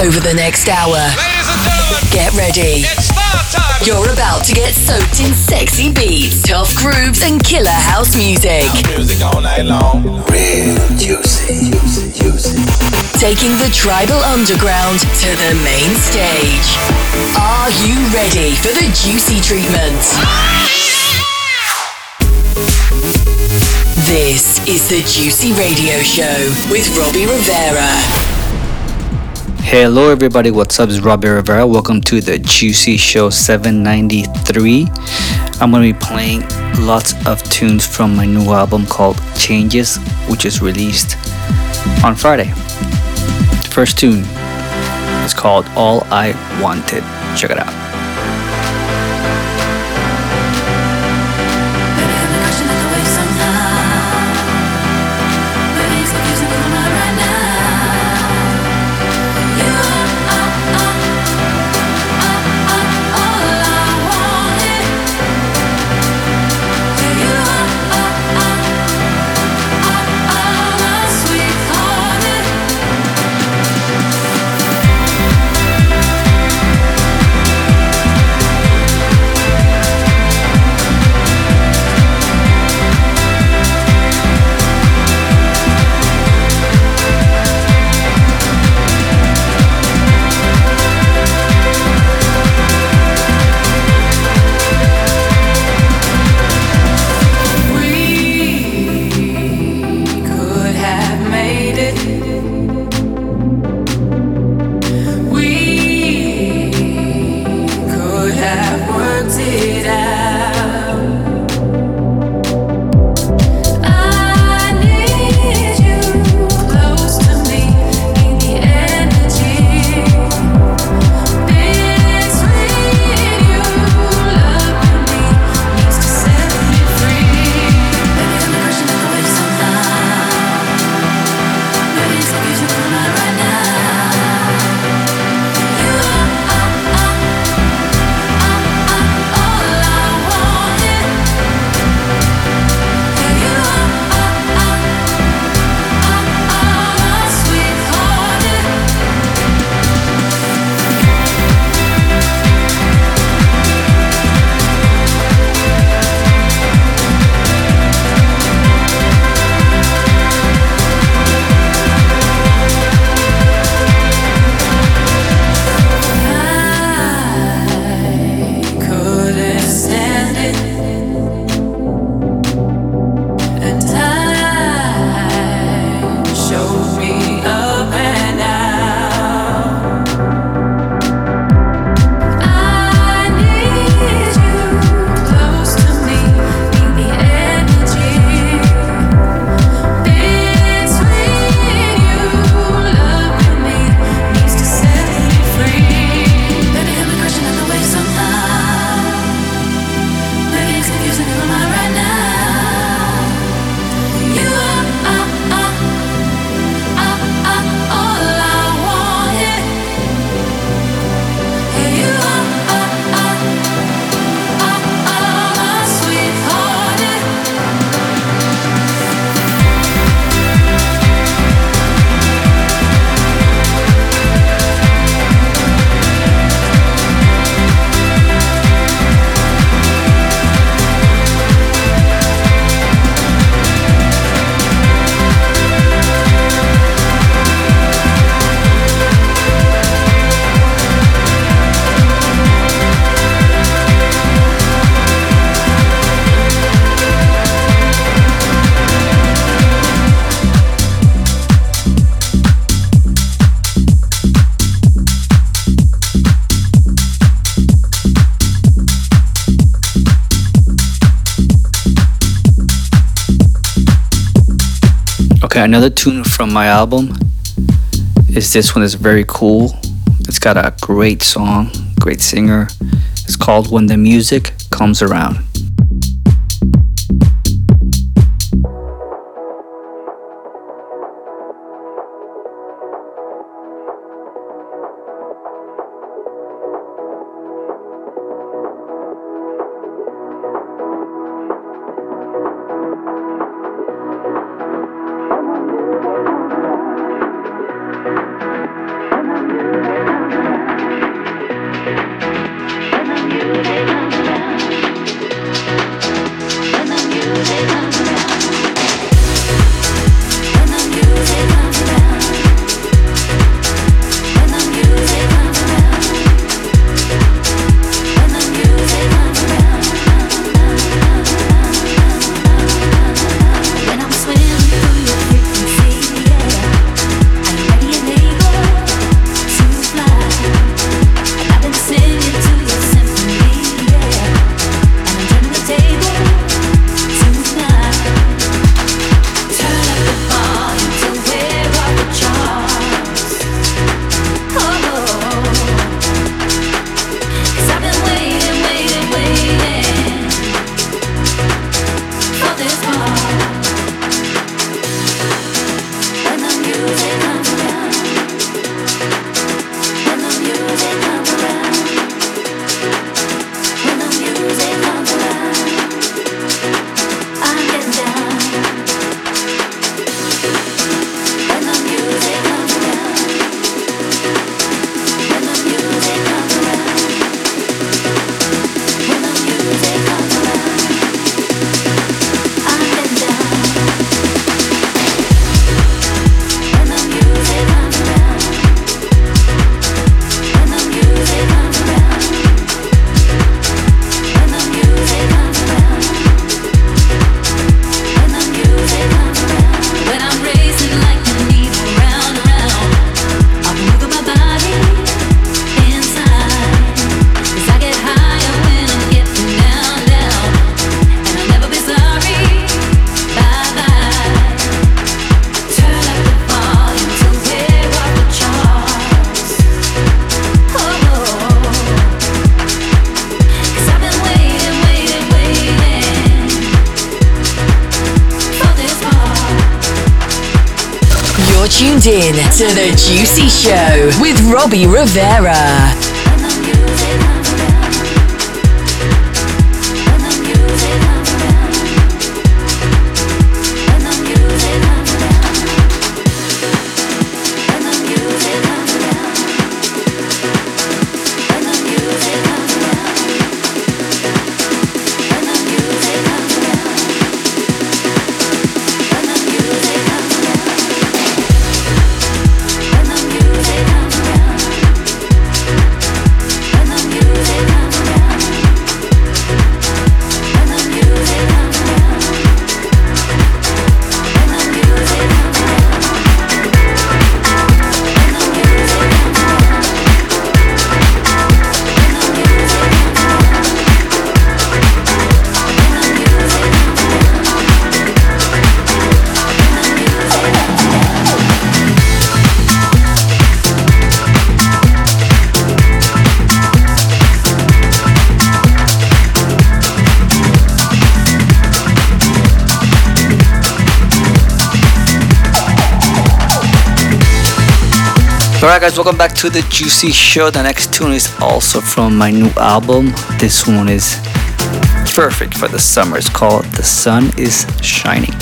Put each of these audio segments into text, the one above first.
over the next hour. Ladies and gentlemen, Get ready. it's star time. You're about to get soaked in sexy beats, tough grooves, and killer house music. Music all night long. Real juicy, juicy, juicy. Taking the tribal underground to the main stage. Are you ready for the juicy treatment? This is the Juicy Radio Show with Robbie Rivera. Hello, everybody. What's up? It's Robbie Rivera. Welcome to the Juicy Show 793. I'm going to be playing lots of tunes from my new album called Changes, which is released on Friday. The first tune is called All I Wanted. Check it out. Another tune from my album is this one is very cool. It's got a great song, great singer. It's called When the Music Comes Around. Tuned in to The Juicy Show with Robbie Rivera. Guys, welcome back to the Juicy Show. The next tune is also from my new album. This one is perfect for the summer. It's called The Sun is Shining.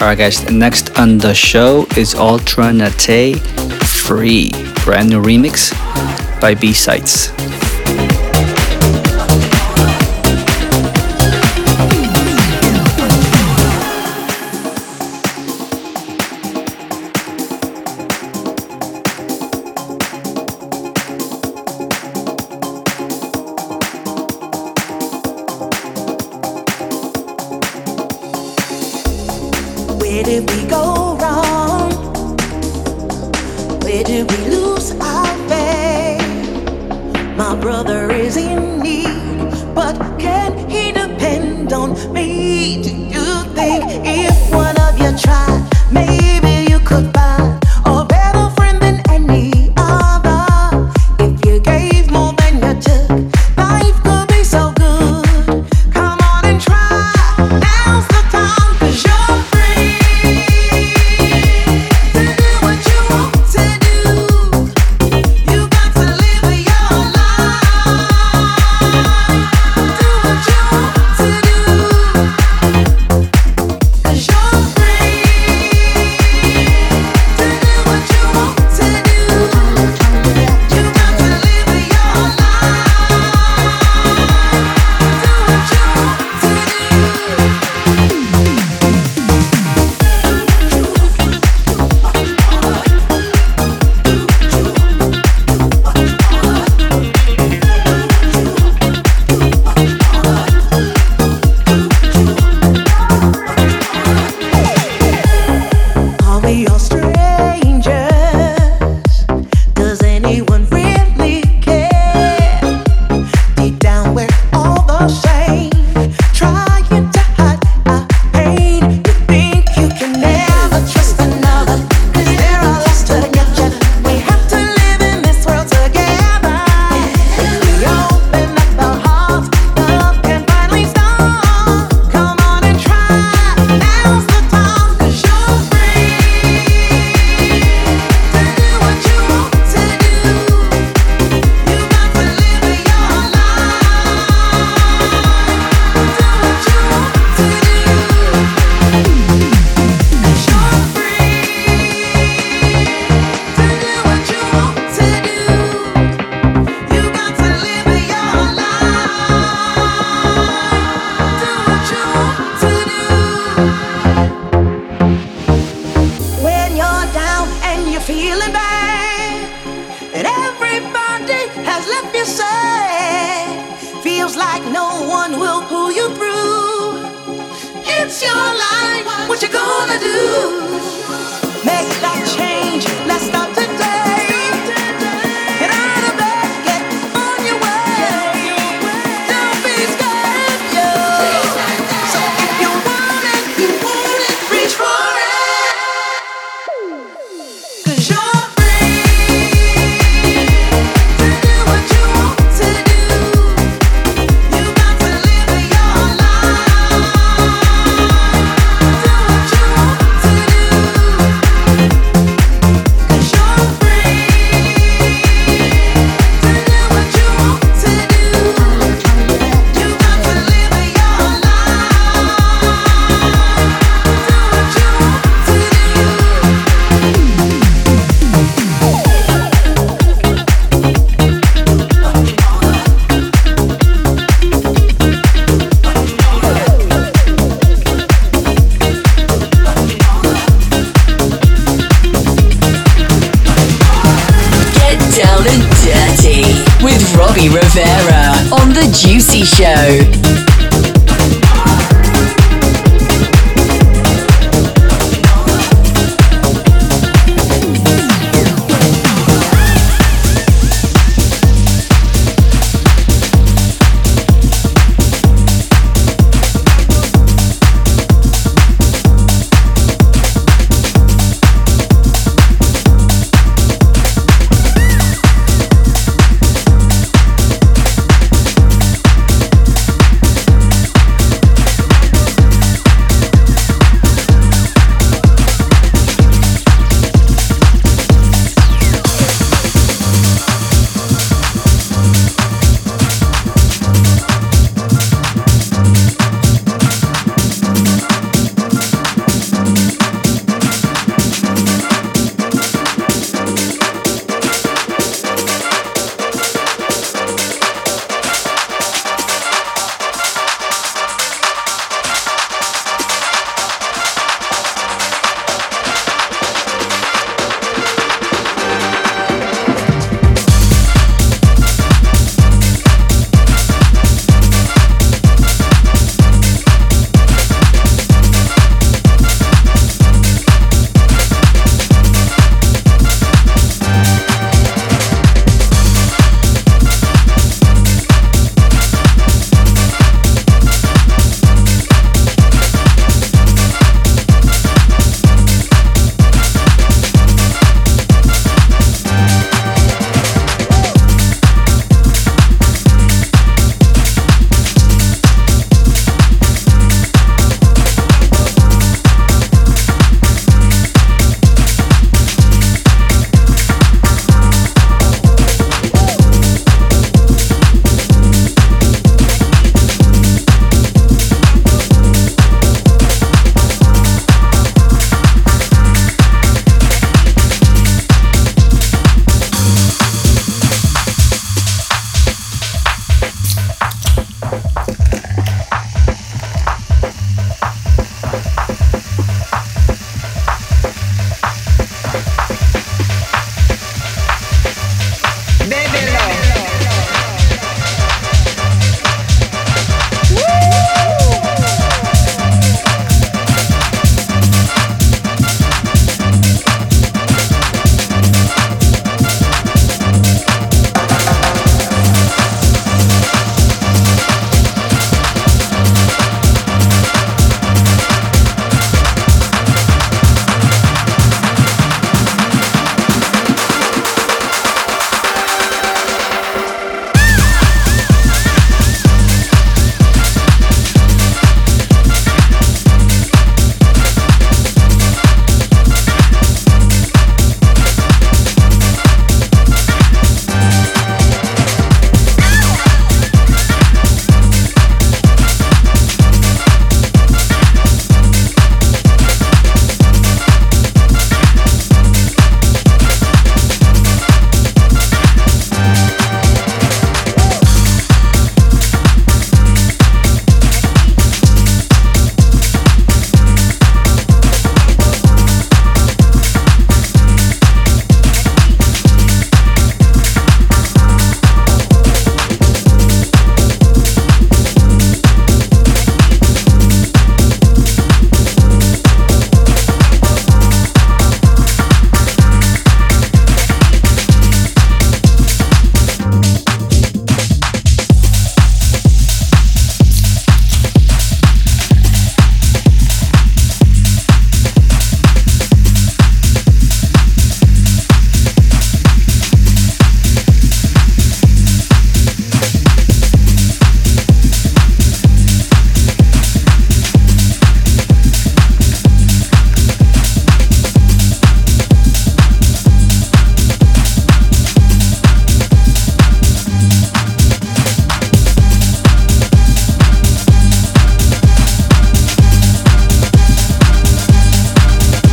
Alright, guys, next on the show is Ultra Nate Free, brand new remix by B Sites.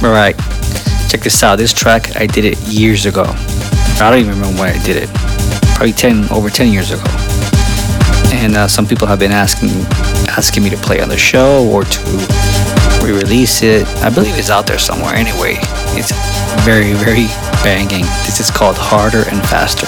Alright, check this out. This track, I did it years ago. I don't even remember when I did it. Probably 10, over 10 years ago. And uh, some people have been asking asking me to play on the show or to re-release it. I believe it's out there somewhere anyway. It's very, very banging. This is called Harder and Faster.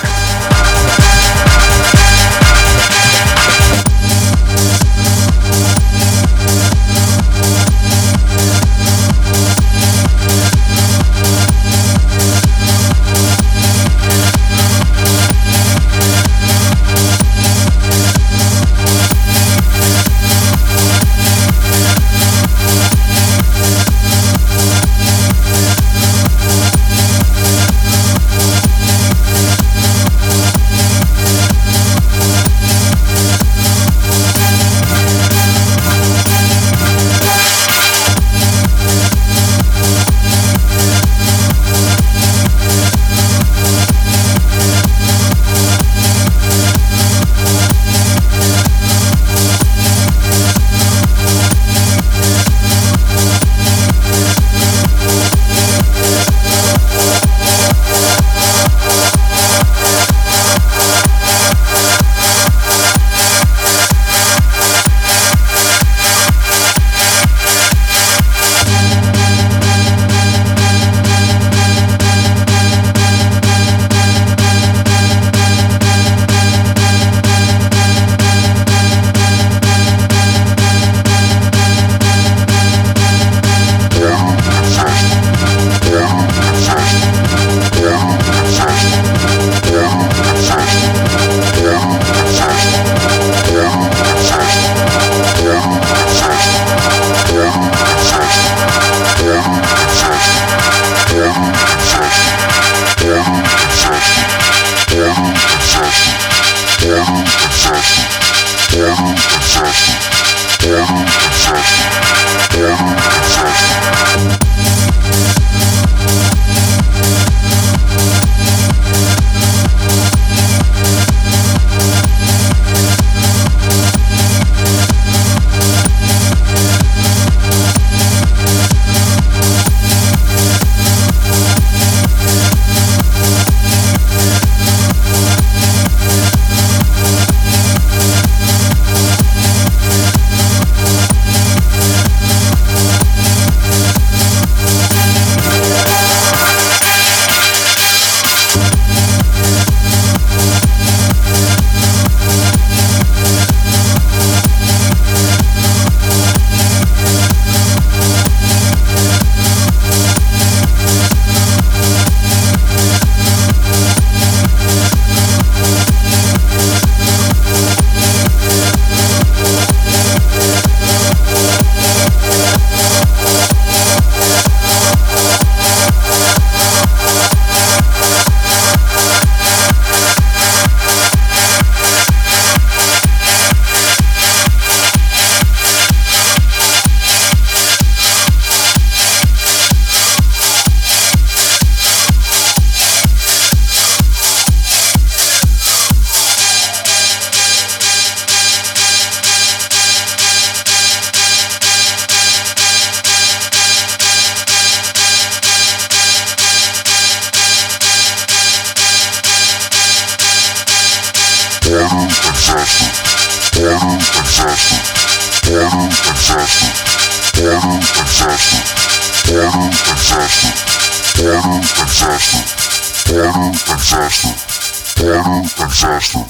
disaster.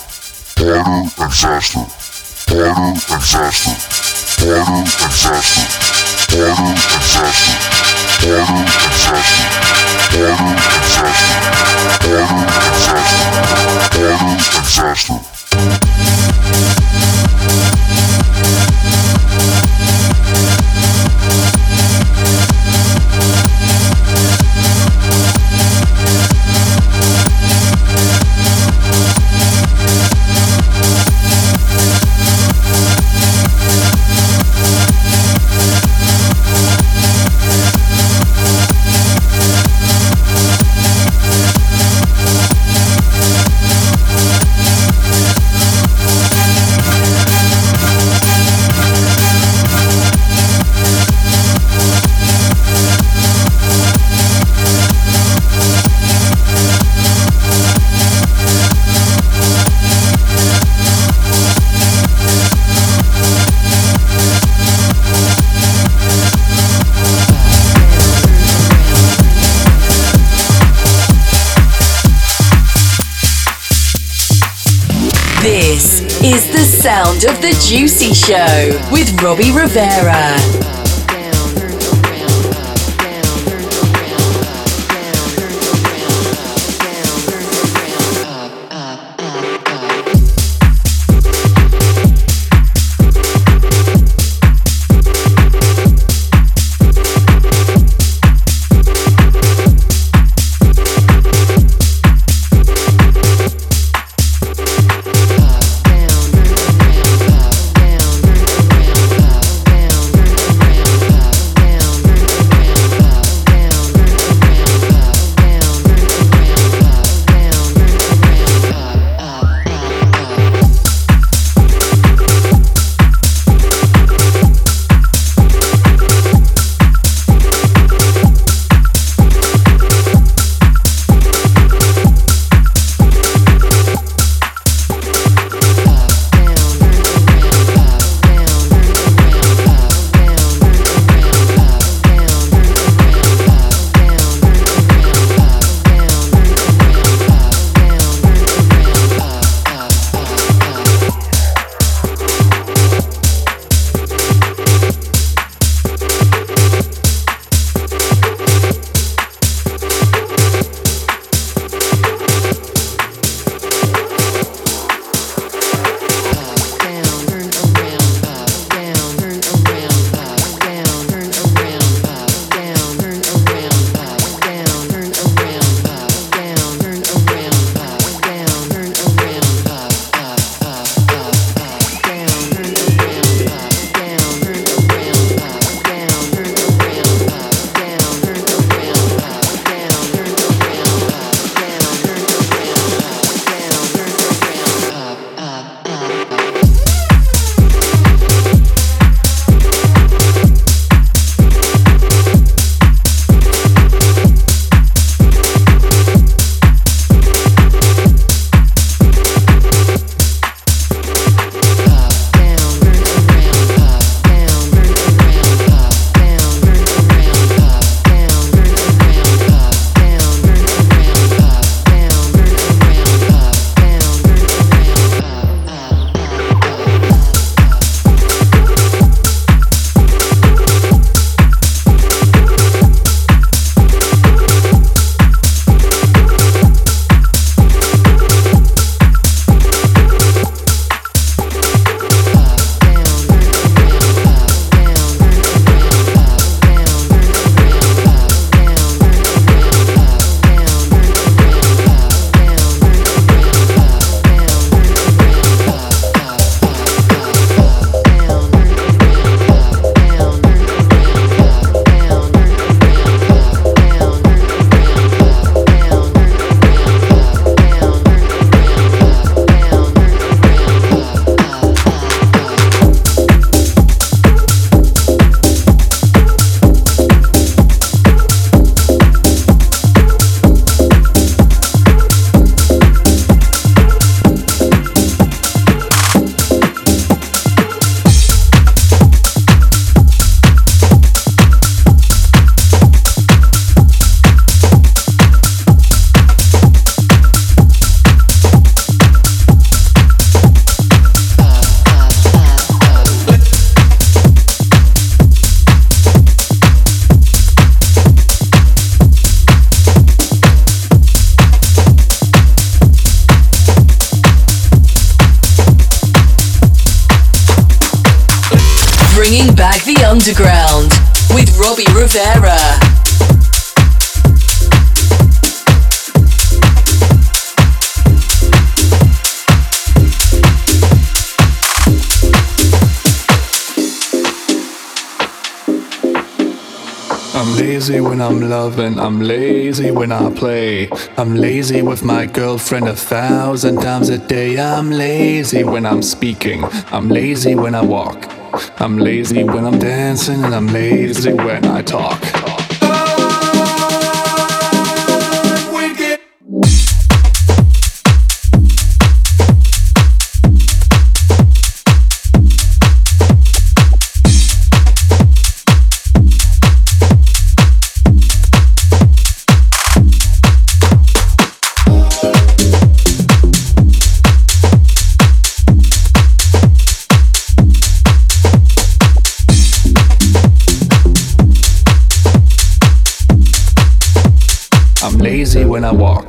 Party and disaster. Party and disaster. Party and disaster. Party and disaster. Party and disaster. Party and disaster. Party and disaster. Party and disaster. Party and disaster. Sound of the Juicy Show with Robbie Rivera. Underground with Robbie Rivera. I'm lazy when I'm loving, I'm lazy when I play. I'm lazy with my girlfriend a thousand times a day. I'm lazy when I'm speaking, I'm lazy when I walk. I'm lazy when I'm dancing, and I'm lazy when I talk. When I walk.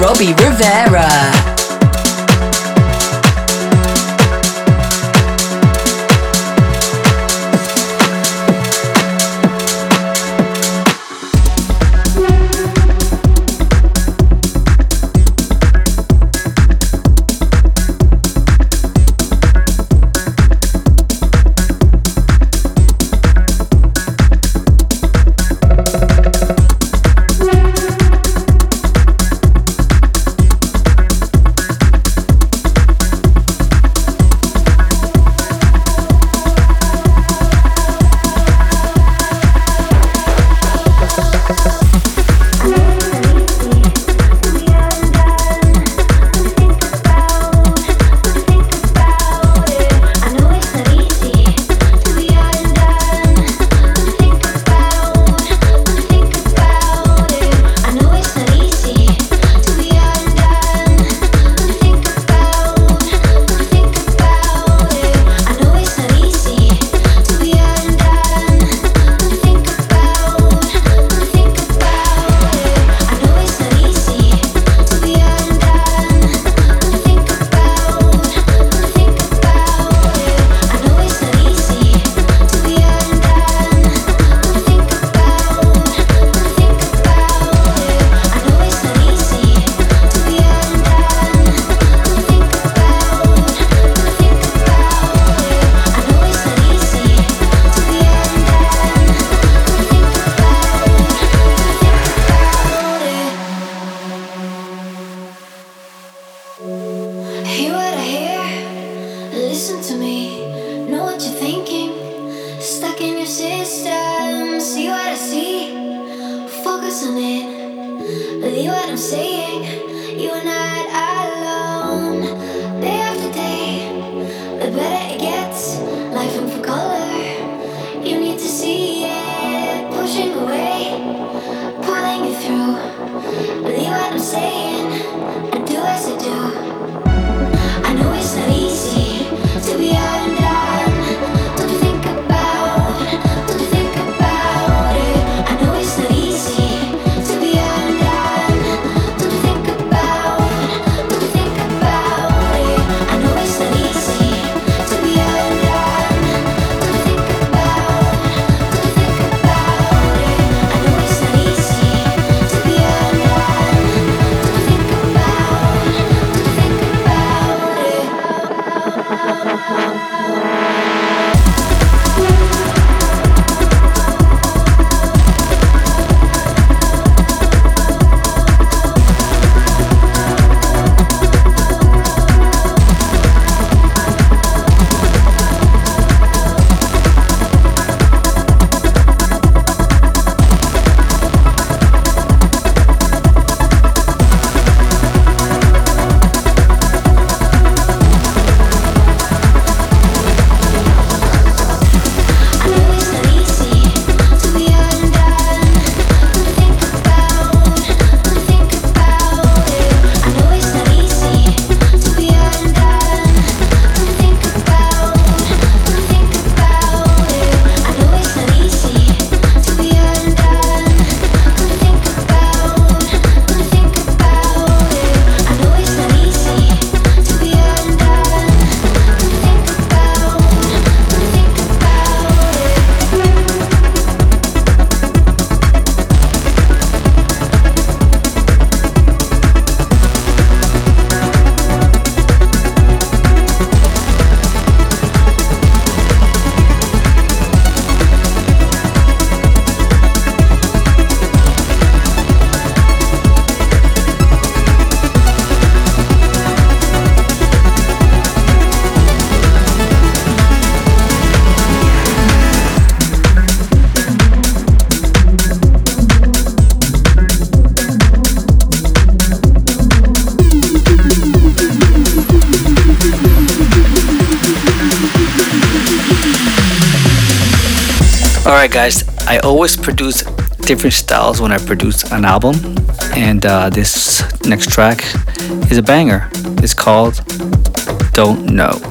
Robbie Rivera. Guys, I always produce different styles when I produce an album, and uh, this next track is a banger. It's called Don't Know.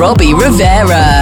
Robbie Rivera.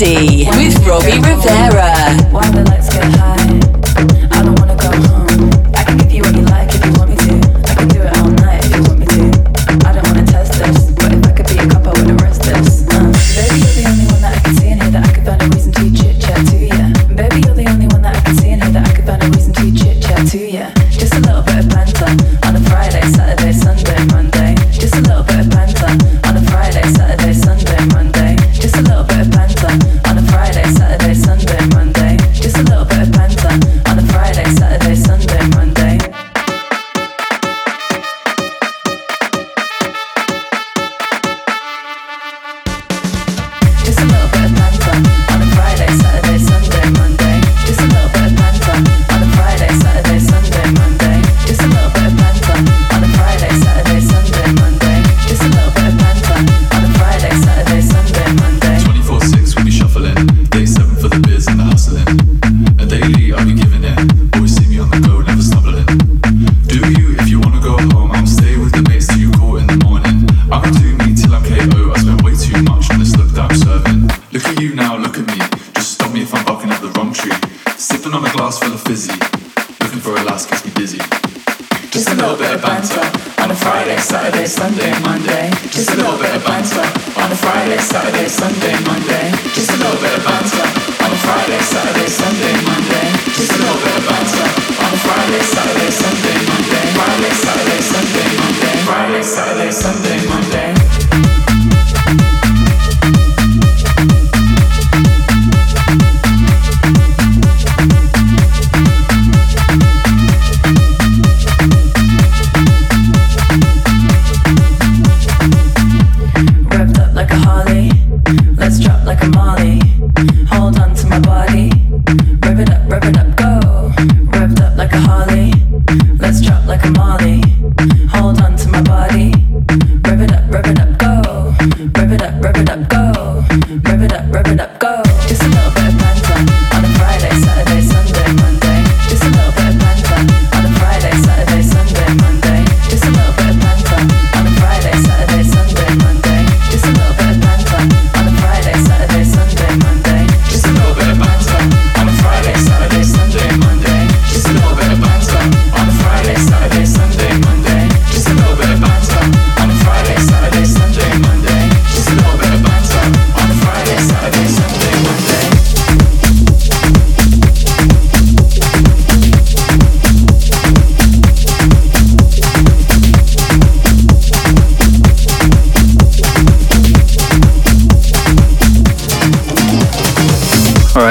See.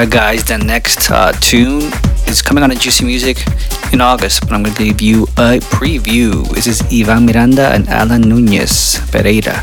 Alright, guys, the next uh, tune is coming out on Juicy Music in August, but I'm going to give you a preview. This is Ivan Miranda and Alan Nunez Pereira.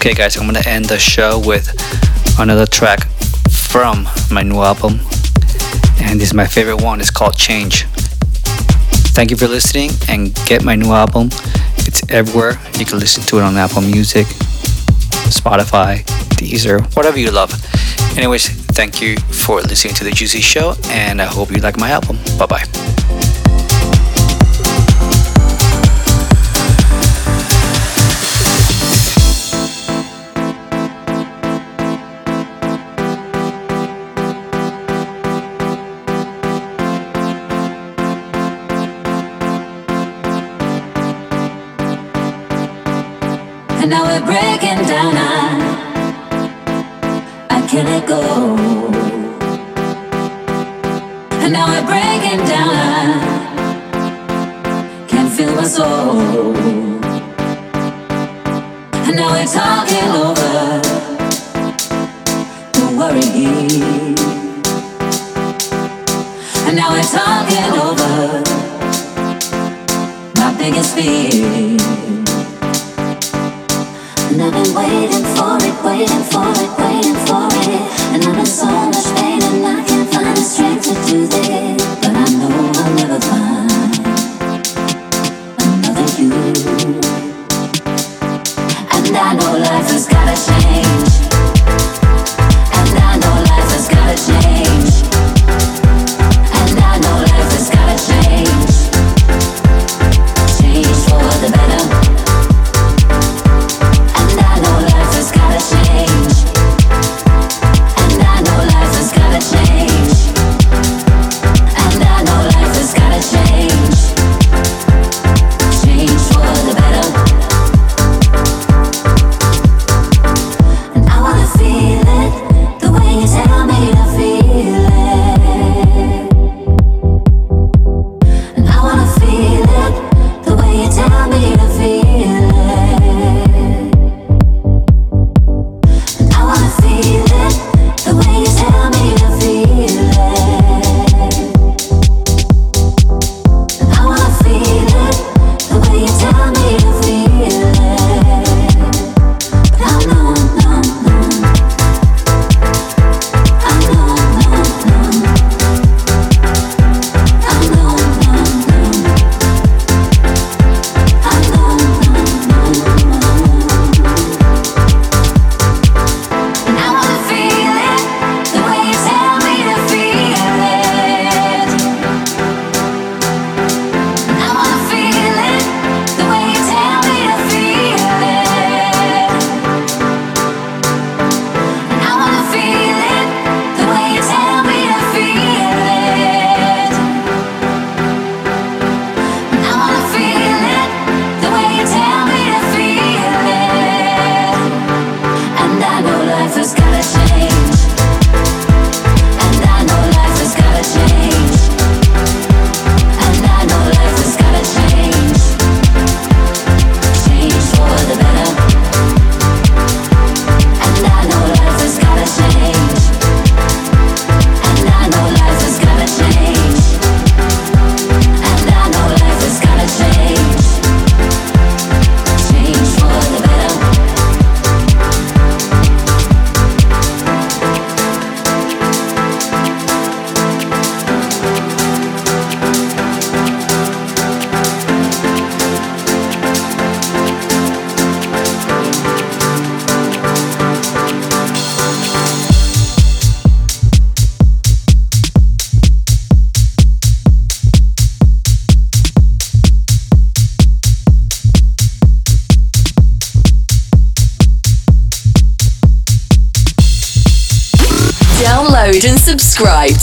Okay, guys, I'm gonna end the show with another track from my new album, and this is my favorite one. It's called Change. Thank you for listening, and get my new album. It's everywhere. You can listen to it on Apple Music, Spotify, Deezer, whatever you love. Anyways, thank you for listening to the Juicy Show, and I hope you like my album. Bye bye.